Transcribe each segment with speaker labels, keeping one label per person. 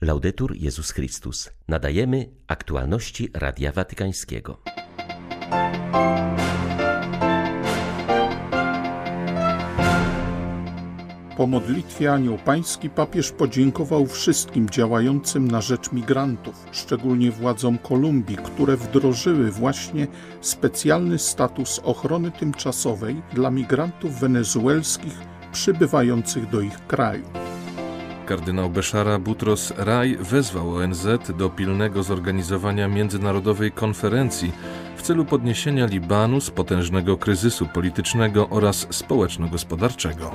Speaker 1: Laudetur Jezus Chrystus. Nadajemy aktualności Radia Watykańskiego.
Speaker 2: Po modlitwie Anioł Pański papież podziękował wszystkim działającym na rzecz migrantów, szczególnie władzom Kolumbii, które wdrożyły właśnie specjalny status ochrony tymczasowej dla migrantów wenezuelskich przybywających do ich kraju.
Speaker 3: Kardynał Beszara Butros Raj wezwał ONZ do pilnego zorganizowania międzynarodowej konferencji w celu podniesienia Libanu z potężnego kryzysu politycznego oraz społeczno-gospodarczego.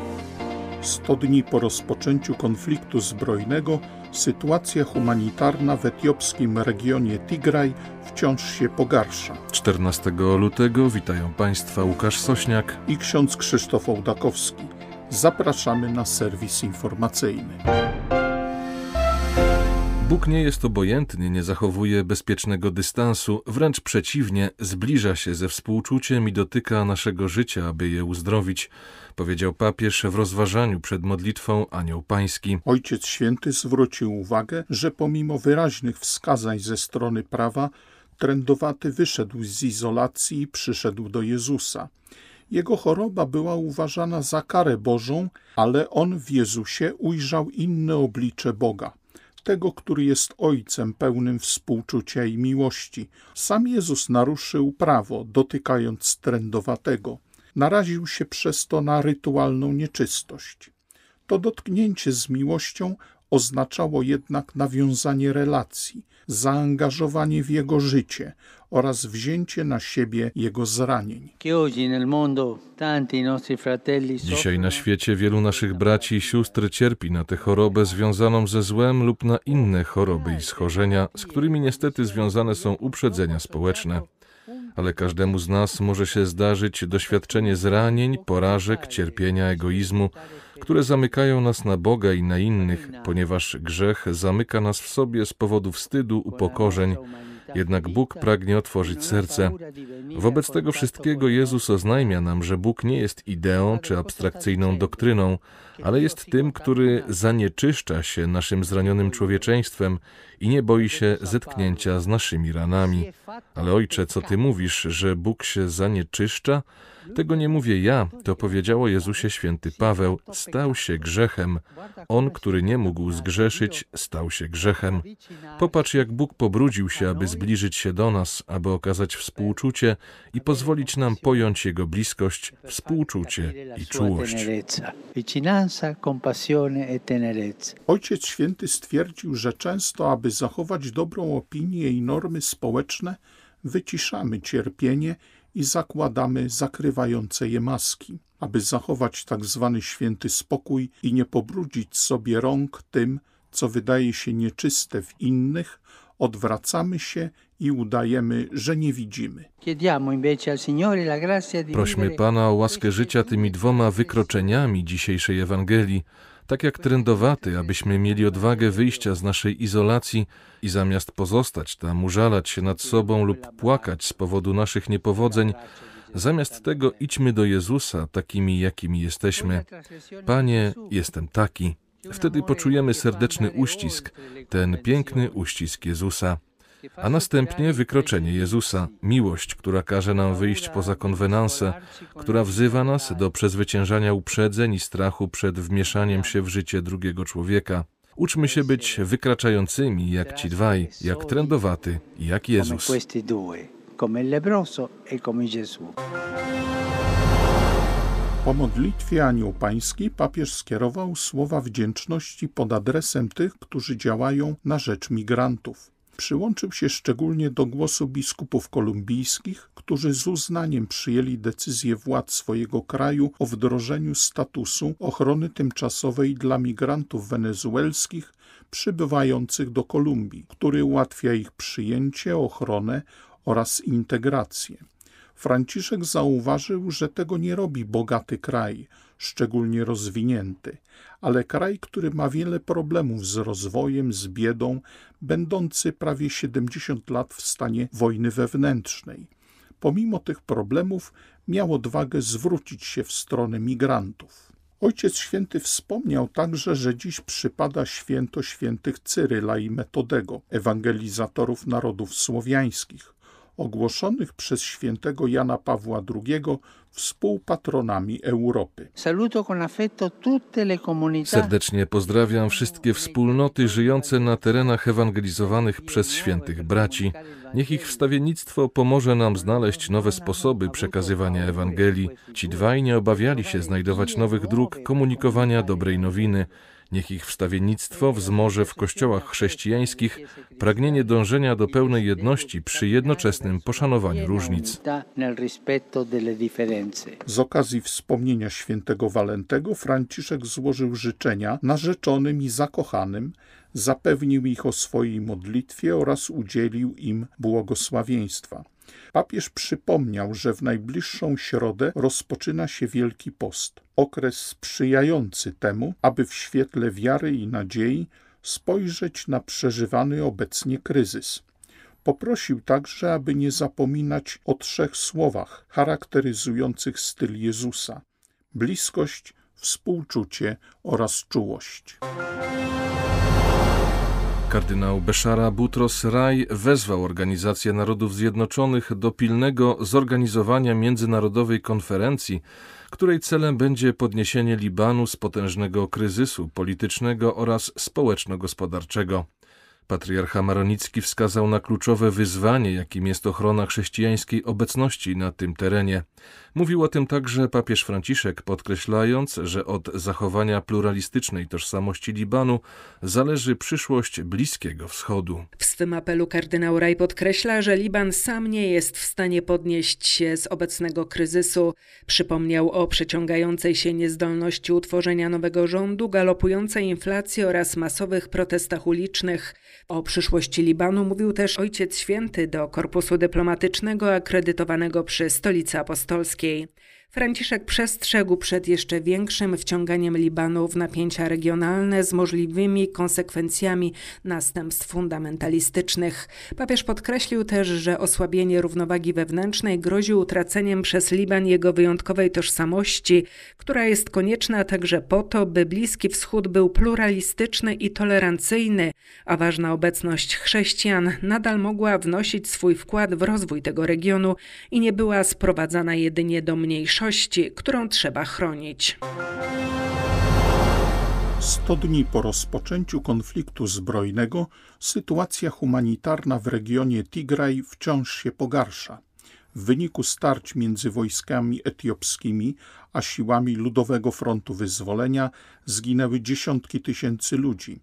Speaker 2: 100 dni po rozpoczęciu konfliktu zbrojnego sytuacja humanitarna w etiopskim regionie Tigraj wciąż się pogarsza.
Speaker 3: 14 lutego witają Państwa Łukasz Sośniak
Speaker 2: i ksiądz Krzysztof Ołdakowski. Zapraszamy na serwis informacyjny.
Speaker 3: Bóg nie jest obojętny, nie zachowuje bezpiecznego dystansu, wręcz przeciwnie, zbliża się ze współczuciem i dotyka naszego życia, aby je uzdrowić, powiedział papież w rozważaniu przed modlitwą Anioł Pański.
Speaker 2: Ojciec Święty zwrócił uwagę, że pomimo wyraźnych wskazań ze strony prawa, trędowaty wyszedł z izolacji i przyszedł do Jezusa. Jego choroba była uważana za karę Bożą, ale on w Jezusie ujrzał inne oblicze Boga tego, który jest Ojcem pełnym współczucia i miłości. Sam Jezus naruszył prawo, dotykając trędowatego. Naraził się przez to na rytualną nieczystość. To dotknięcie z miłością oznaczało jednak nawiązanie relacji, zaangażowanie w jego życie oraz wzięcie na siebie jego zranień.
Speaker 3: Dzisiaj na świecie wielu naszych braci i sióstr cierpi na tę chorobę związaną ze złem lub na inne choroby i schorzenia, z którymi niestety związane są uprzedzenia społeczne ale każdemu z nas może się zdarzyć doświadczenie zranień, porażek, cierpienia, egoizmu, które zamykają nas na Boga i na innych, ponieważ grzech zamyka nas w sobie z powodu wstydu, upokorzeń. Jednak Bóg pragnie otworzyć serce. Wobec tego wszystkiego Jezus oznajmia nam, że Bóg nie jest ideą czy abstrakcyjną doktryną, ale jest tym, który zanieczyszcza się naszym zranionym człowieczeństwem i nie boi się zetknięcia z naszymi ranami. Ale ojcze, co ty mówisz, że Bóg się zanieczyszcza? Tego nie mówię ja, to powiedziało Jezusie święty Paweł, stał się grzechem. On, który nie mógł zgrzeszyć, stał się grzechem. Popatrz, jak Bóg pobrudził się, aby zbliżyć się do nas, aby okazać współczucie i pozwolić nam pojąć Jego bliskość, współczucie i czułość.
Speaker 2: Ojciec Święty stwierdził, że często, aby zachować dobrą opinię i normy społeczne, wyciszamy cierpienie i zakładamy zakrywające je maski, aby zachować tak zwany święty spokój i nie pobrudzić sobie rąk tym, co wydaje się nieczyste w innych, odwracamy się i udajemy, że nie widzimy.
Speaker 3: Prośmy Pana o łaskę życia tymi dwoma wykroczeniami dzisiejszej Ewangelii, tak jak trędowaty, abyśmy mieli odwagę wyjścia z naszej izolacji i zamiast pozostać tam, użalać się nad sobą lub płakać z powodu naszych niepowodzeń, zamiast tego idźmy do Jezusa takimi, jakimi jesteśmy. Panie, jestem taki. Wtedy poczujemy serdeczny uścisk, ten piękny uścisk Jezusa a następnie wykroczenie Jezusa, miłość, która każe nam wyjść poza konwenansę, która wzywa nas do przezwyciężania uprzedzeń i strachu przed wmieszaniem się w życie drugiego człowieka. Uczmy się być wykraczającymi jak ci dwaj, jak trędowaty jak Jezus.
Speaker 2: Po modlitwie Anioł Pański papież skierował słowa wdzięczności pod adresem tych, którzy działają na rzecz migrantów przyłączył się szczególnie do głosu biskupów kolumbijskich, którzy z uznaniem przyjęli decyzję władz swojego kraju o wdrożeniu statusu ochrony tymczasowej dla migrantów wenezuelskich przybywających do Kolumbii, który ułatwia ich przyjęcie, ochronę oraz integrację. Franciszek zauważył, że tego nie robi bogaty kraj, szczególnie rozwinięty, ale kraj, który ma wiele problemów z rozwojem, z biedą, będący prawie 70 lat w stanie wojny wewnętrznej. Pomimo tych problemów miał odwagę zwrócić się w stronę migrantów. Ojciec Święty wspomniał także, że dziś przypada święto świętych Cyryla i Metodego, ewangelizatorów narodów słowiańskich, ogłoszonych przez świętego Jana Pawła II współpatronami Europy.
Speaker 3: Serdecznie pozdrawiam wszystkie wspólnoty żyjące na terenach ewangelizowanych przez świętych braci. Niech ich wstawiennictwo pomoże nam znaleźć nowe sposoby przekazywania Ewangelii. Ci dwaj nie obawiali się znajdować nowych dróg komunikowania dobrej nowiny. Niech ich wstawiennictwo wzmoże w kościołach chrześcijańskich pragnienie dążenia do pełnej jedności przy jednoczesnym poszanowaniu różnic.
Speaker 2: Z okazji wspomnienia świętego Walentego Franciszek złożył życzenia narzeczonym i zakochanym, zapewnił ich o swojej modlitwie oraz udzielił im błogosławieństwa. Papież przypomniał, że w najbliższą środę rozpoczyna się Wielki Post, okres sprzyjający temu, aby w świetle wiary i nadziei spojrzeć na przeżywany obecnie kryzys. Poprosił także, aby nie zapominać o trzech słowach charakteryzujących styl Jezusa: bliskość, współczucie oraz czułość.
Speaker 3: Kardynał Beszara Butros Raj wezwał Organizację Narodów Zjednoczonych do pilnego zorganizowania międzynarodowej konferencji, której celem będzie podniesienie Libanu z potężnego kryzysu politycznego oraz społeczno-gospodarczego. Patriarcha Maronicki wskazał na kluczowe wyzwanie, jakim jest ochrona chrześcijańskiej obecności na tym terenie. Mówił o tym także papież Franciszek, podkreślając, że od zachowania pluralistycznej tożsamości Libanu zależy przyszłość Bliskiego Wschodu.
Speaker 4: W swym apelu kardynał Raj podkreśla, że Liban sam nie jest w stanie podnieść się z obecnego kryzysu. Przypomniał o przeciągającej się niezdolności utworzenia nowego rządu, galopującej inflacji oraz masowych protestach ulicznych. O przyszłości Libanu mówił też Ojciec Święty do korpusu dyplomatycznego akredytowanego przy Stolicy Apostolskiej. Franciszek przestrzegł przed jeszcze większym wciąganiem Libanu w napięcia regionalne z możliwymi konsekwencjami następstw fundamentalistycznych. Papież podkreślił też, że osłabienie równowagi wewnętrznej grozi utraceniem przez Liban jego wyjątkowej tożsamości, która jest konieczna także po to, by Bliski Wschód był pluralistyczny i tolerancyjny, a ważna obecność chrześcijan nadal mogła wnosić swój wkład w rozwój tego regionu i nie była sprowadzana jedynie do mniejszości mniejszości, którą trzeba chronić.
Speaker 2: 100 dni po rozpoczęciu konfliktu zbrojnego sytuacja humanitarna w regionie Tigraj wciąż się pogarsza. W wyniku starć między wojskami etiopskimi a siłami Ludowego Frontu Wyzwolenia zginęły dziesiątki tysięcy ludzi,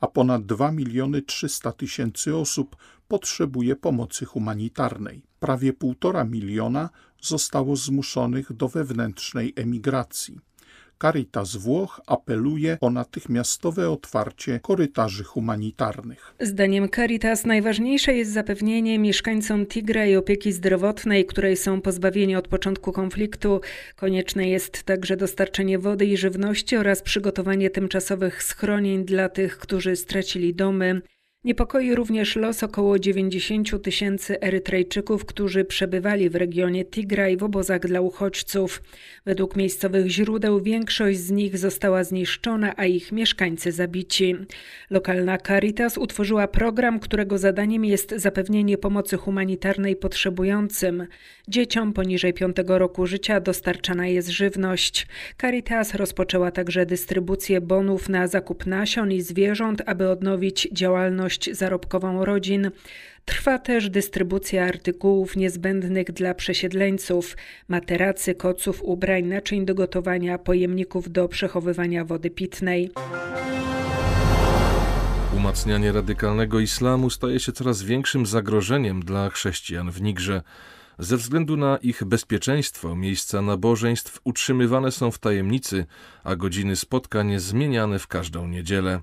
Speaker 2: a ponad 2 miliony 300 tysięcy osób potrzebuje pomocy humanitarnej. Prawie półtora miliona zostało zmuszonych do wewnętrznej emigracji. Caritas Włoch apeluje o natychmiastowe otwarcie korytarzy humanitarnych.
Speaker 4: Zdaniem Caritas najważniejsze jest zapewnienie mieszkańcom Tigraj opieki zdrowotnej, której są pozbawieni od początku konfliktu. Konieczne jest także dostarczenie wody i żywności oraz przygotowanie tymczasowych schronień dla tych, którzy stracili domy. Niepokoi również los około 90 tysięcy Erytrejczyków, którzy przebywali w regionie Tigraj w obozach dla uchodźców. Według miejscowych źródeł większość z nich została zniszczona, a ich mieszkańcy zabici. Lokalna Caritas utworzyła program, którego zadaniem jest zapewnienie pomocy humanitarnej potrzebującym. Dzieciom poniżej 5 roku życia dostarczana jest żywność. Caritas rozpoczęła także dystrybucję bonów na zakup nasion i zwierząt, aby odnowić działalność zarobkową rodzin. Trwa też dystrybucja artykułów niezbędnych dla przesiedleńców, materacy, koców, ubrań, naczyń do gotowania, pojemników do przechowywania wody pitnej.
Speaker 3: Umacnianie radykalnego islamu staje się coraz większym zagrożeniem dla chrześcijan w Nigrze. Ze względu na ich bezpieczeństwo miejsca nabożeństw utrzymywane są w tajemnicy, a godziny spotkań zmieniane w każdą niedzielę.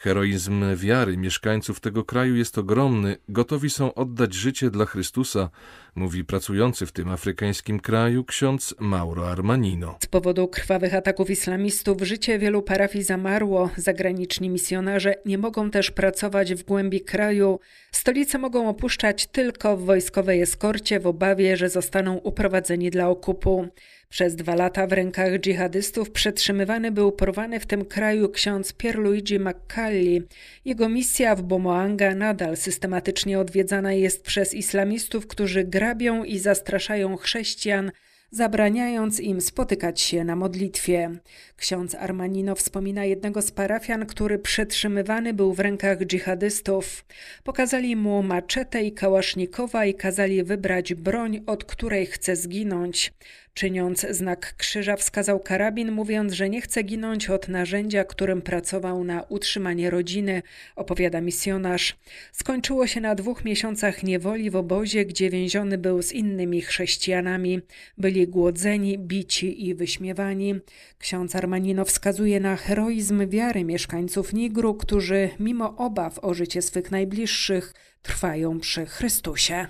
Speaker 3: Heroizm wiary mieszkańców tego kraju jest ogromny, gotowi są oddać życie dla Chrystusa, mówi pracujący w tym afrykańskim kraju ksiądz Mauro Armanino.
Speaker 4: Z powodu krwawych ataków islamistów życie wielu parafii zamarło. Zagraniczni misjonarze nie mogą też pracować w głębi kraju. Stolice mogą opuszczać tylko w wojskowej eskorcie w obawie, że zostaną uprowadzeni dla okupu. Przez dwa lata w rękach dżihadystów przetrzymywany był porwany w tym kraju ksiądz Pierluigi McCalli. Jego misja w Bomoanga nadal systematycznie odwiedzana jest przez islamistów, którzy grabią i zastraszają chrześcijan, zabraniając im spotykać się na modlitwie. Ksiądz Armanino wspomina jednego z parafian, który przetrzymywany był w rękach dżihadystów. Pokazali mu maczetę i kałasznikowa i kazali wybrać broń, od której chce zginąć. Czyniąc znak krzyża, wskazał karabin, mówiąc, że nie chce ginąć od narzędzia, którym pracował na utrzymanie rodziny, opowiada misjonarz. Skończyło się na dwóch miesiącach niewoli w obozie, gdzie więziony był z innymi chrześcijanami. Byli głodzeni, bici i wyśmiewani. Ksiądz Armanino wskazuje na heroizm wiary mieszkańców Nigru, którzy mimo obaw o życie swych najbliższych trwają przy Chrystusie.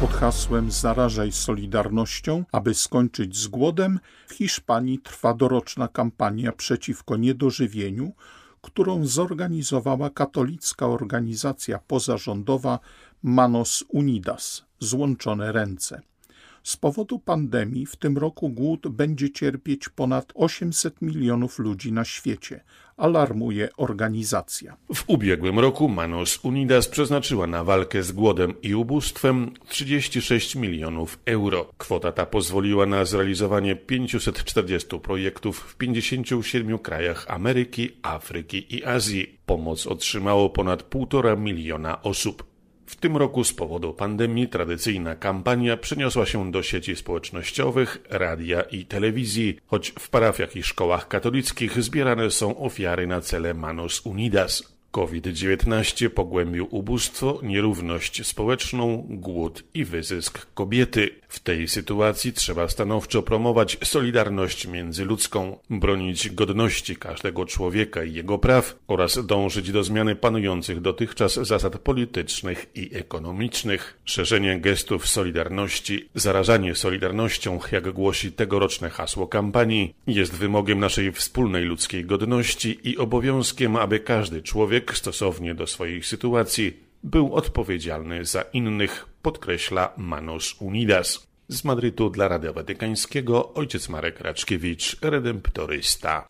Speaker 2: Pod hasłem Zarażaj Solidarnością, aby skończyć z głodem, w Hiszpanii trwa doroczna kampania przeciwko niedożywieniu, którą zorganizowała katolicka organizacja pozarządowa Manos Unidas Złączone Ręce. Z powodu pandemii w tym roku głód będzie cierpieć ponad 800 milionów ludzi na świecie, alarmuje organizacja.
Speaker 5: W ubiegłym roku Manos Unidas przeznaczyła na walkę z głodem i ubóstwem 36 milionów euro. Kwota ta pozwoliła na zrealizowanie 540 projektów w 57 krajach Ameryki, Afryki i Azji. Pomoc otrzymało ponad 1,5 miliona osób. W tym roku z powodu pandemii tradycyjna kampania przeniosła się do sieci społecznościowych, radia i telewizji, choć w parafiach i szkołach katolickich zbierane są ofiary na cele Manos Unidas. COVID-19 pogłębił ubóstwo, nierówność społeczną, głód i wyzysk kobiety. W tej sytuacji trzeba stanowczo promować solidarność międzyludzką, bronić godności każdego człowieka i jego praw oraz dążyć do zmiany panujących dotychczas zasad politycznych i ekonomicznych. Szerzenie gestów solidarności, zarażanie solidarnością, jak głosi tegoroczne hasło kampanii, jest wymogiem naszej wspólnej ludzkiej godności i obowiązkiem, aby każdy człowiek człowiek stosownie do swoich sytuacji był odpowiedzialny za innych, podkreśla Manos Unidas. Z Madrytu dla Radia Watykańskiego ojciec Marek Raczkiewicz, redemptorysta.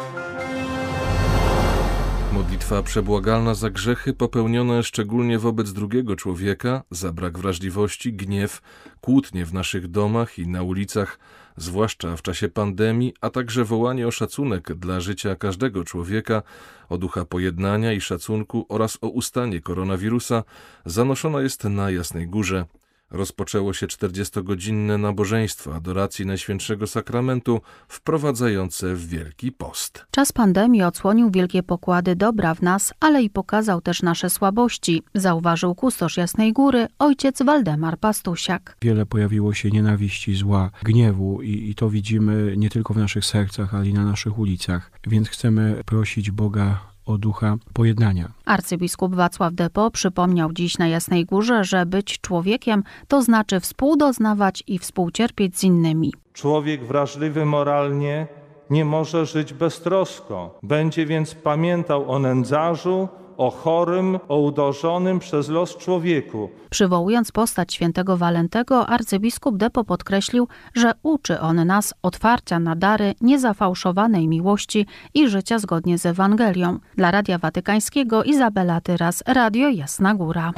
Speaker 3: Modlitwa przebłagalna za grzechy popełnione szczególnie wobec drugiego człowieka, za brak wrażliwości, gniew, kłótnie w naszych domach i na ulicach, zwłaszcza w czasie pandemii, a także wołanie o szacunek dla życia każdego człowieka, o ducha pojednania i szacunku oraz o ustanie koronawirusa, zanoszona jest na Jasnej Górze rozpoczęło się 40-godzinne nabożeństwo adoracji Najświętszego Sakramentu wprowadzające w Wielki Post.
Speaker 6: Czas pandemii odsłonił wielkie pokłady dobra w nas, ale i pokazał też nasze słabości, zauważył kustosz Jasnej Góry ojciec Waldemar Pastusiak.
Speaker 7: Wiele pojawiło się nienawiści, zła, gniewu i, i to widzimy nie tylko w naszych sercach, ale i na naszych ulicach. Więc chcemy prosić Boga o ducha pojednania.
Speaker 6: Arcybiskup Wacław Depo przypomniał dziś na Jasnej Górze, że być człowiekiem to znaczy współdoznawać i współcierpieć z innymi.
Speaker 8: Człowiek wrażliwy moralnie nie może żyć beztrosko. Będzie więc pamiętał o nędzarzu, o chorym, o uderzonym przez los człowieku.
Speaker 6: Przywołując postać świętego Walentego, arcybiskup Depo podkreślił, że uczy on nas otwarcia na dary, niezafałszowanej miłości i życia zgodnie z Ewangelią. Dla Radia Watykańskiego Izabela Tyras, Radio Jasna Góra.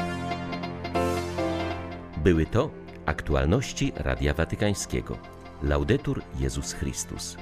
Speaker 1: Były to aktualności Radia Watykańskiego. Laudetur Jezus Chrystus.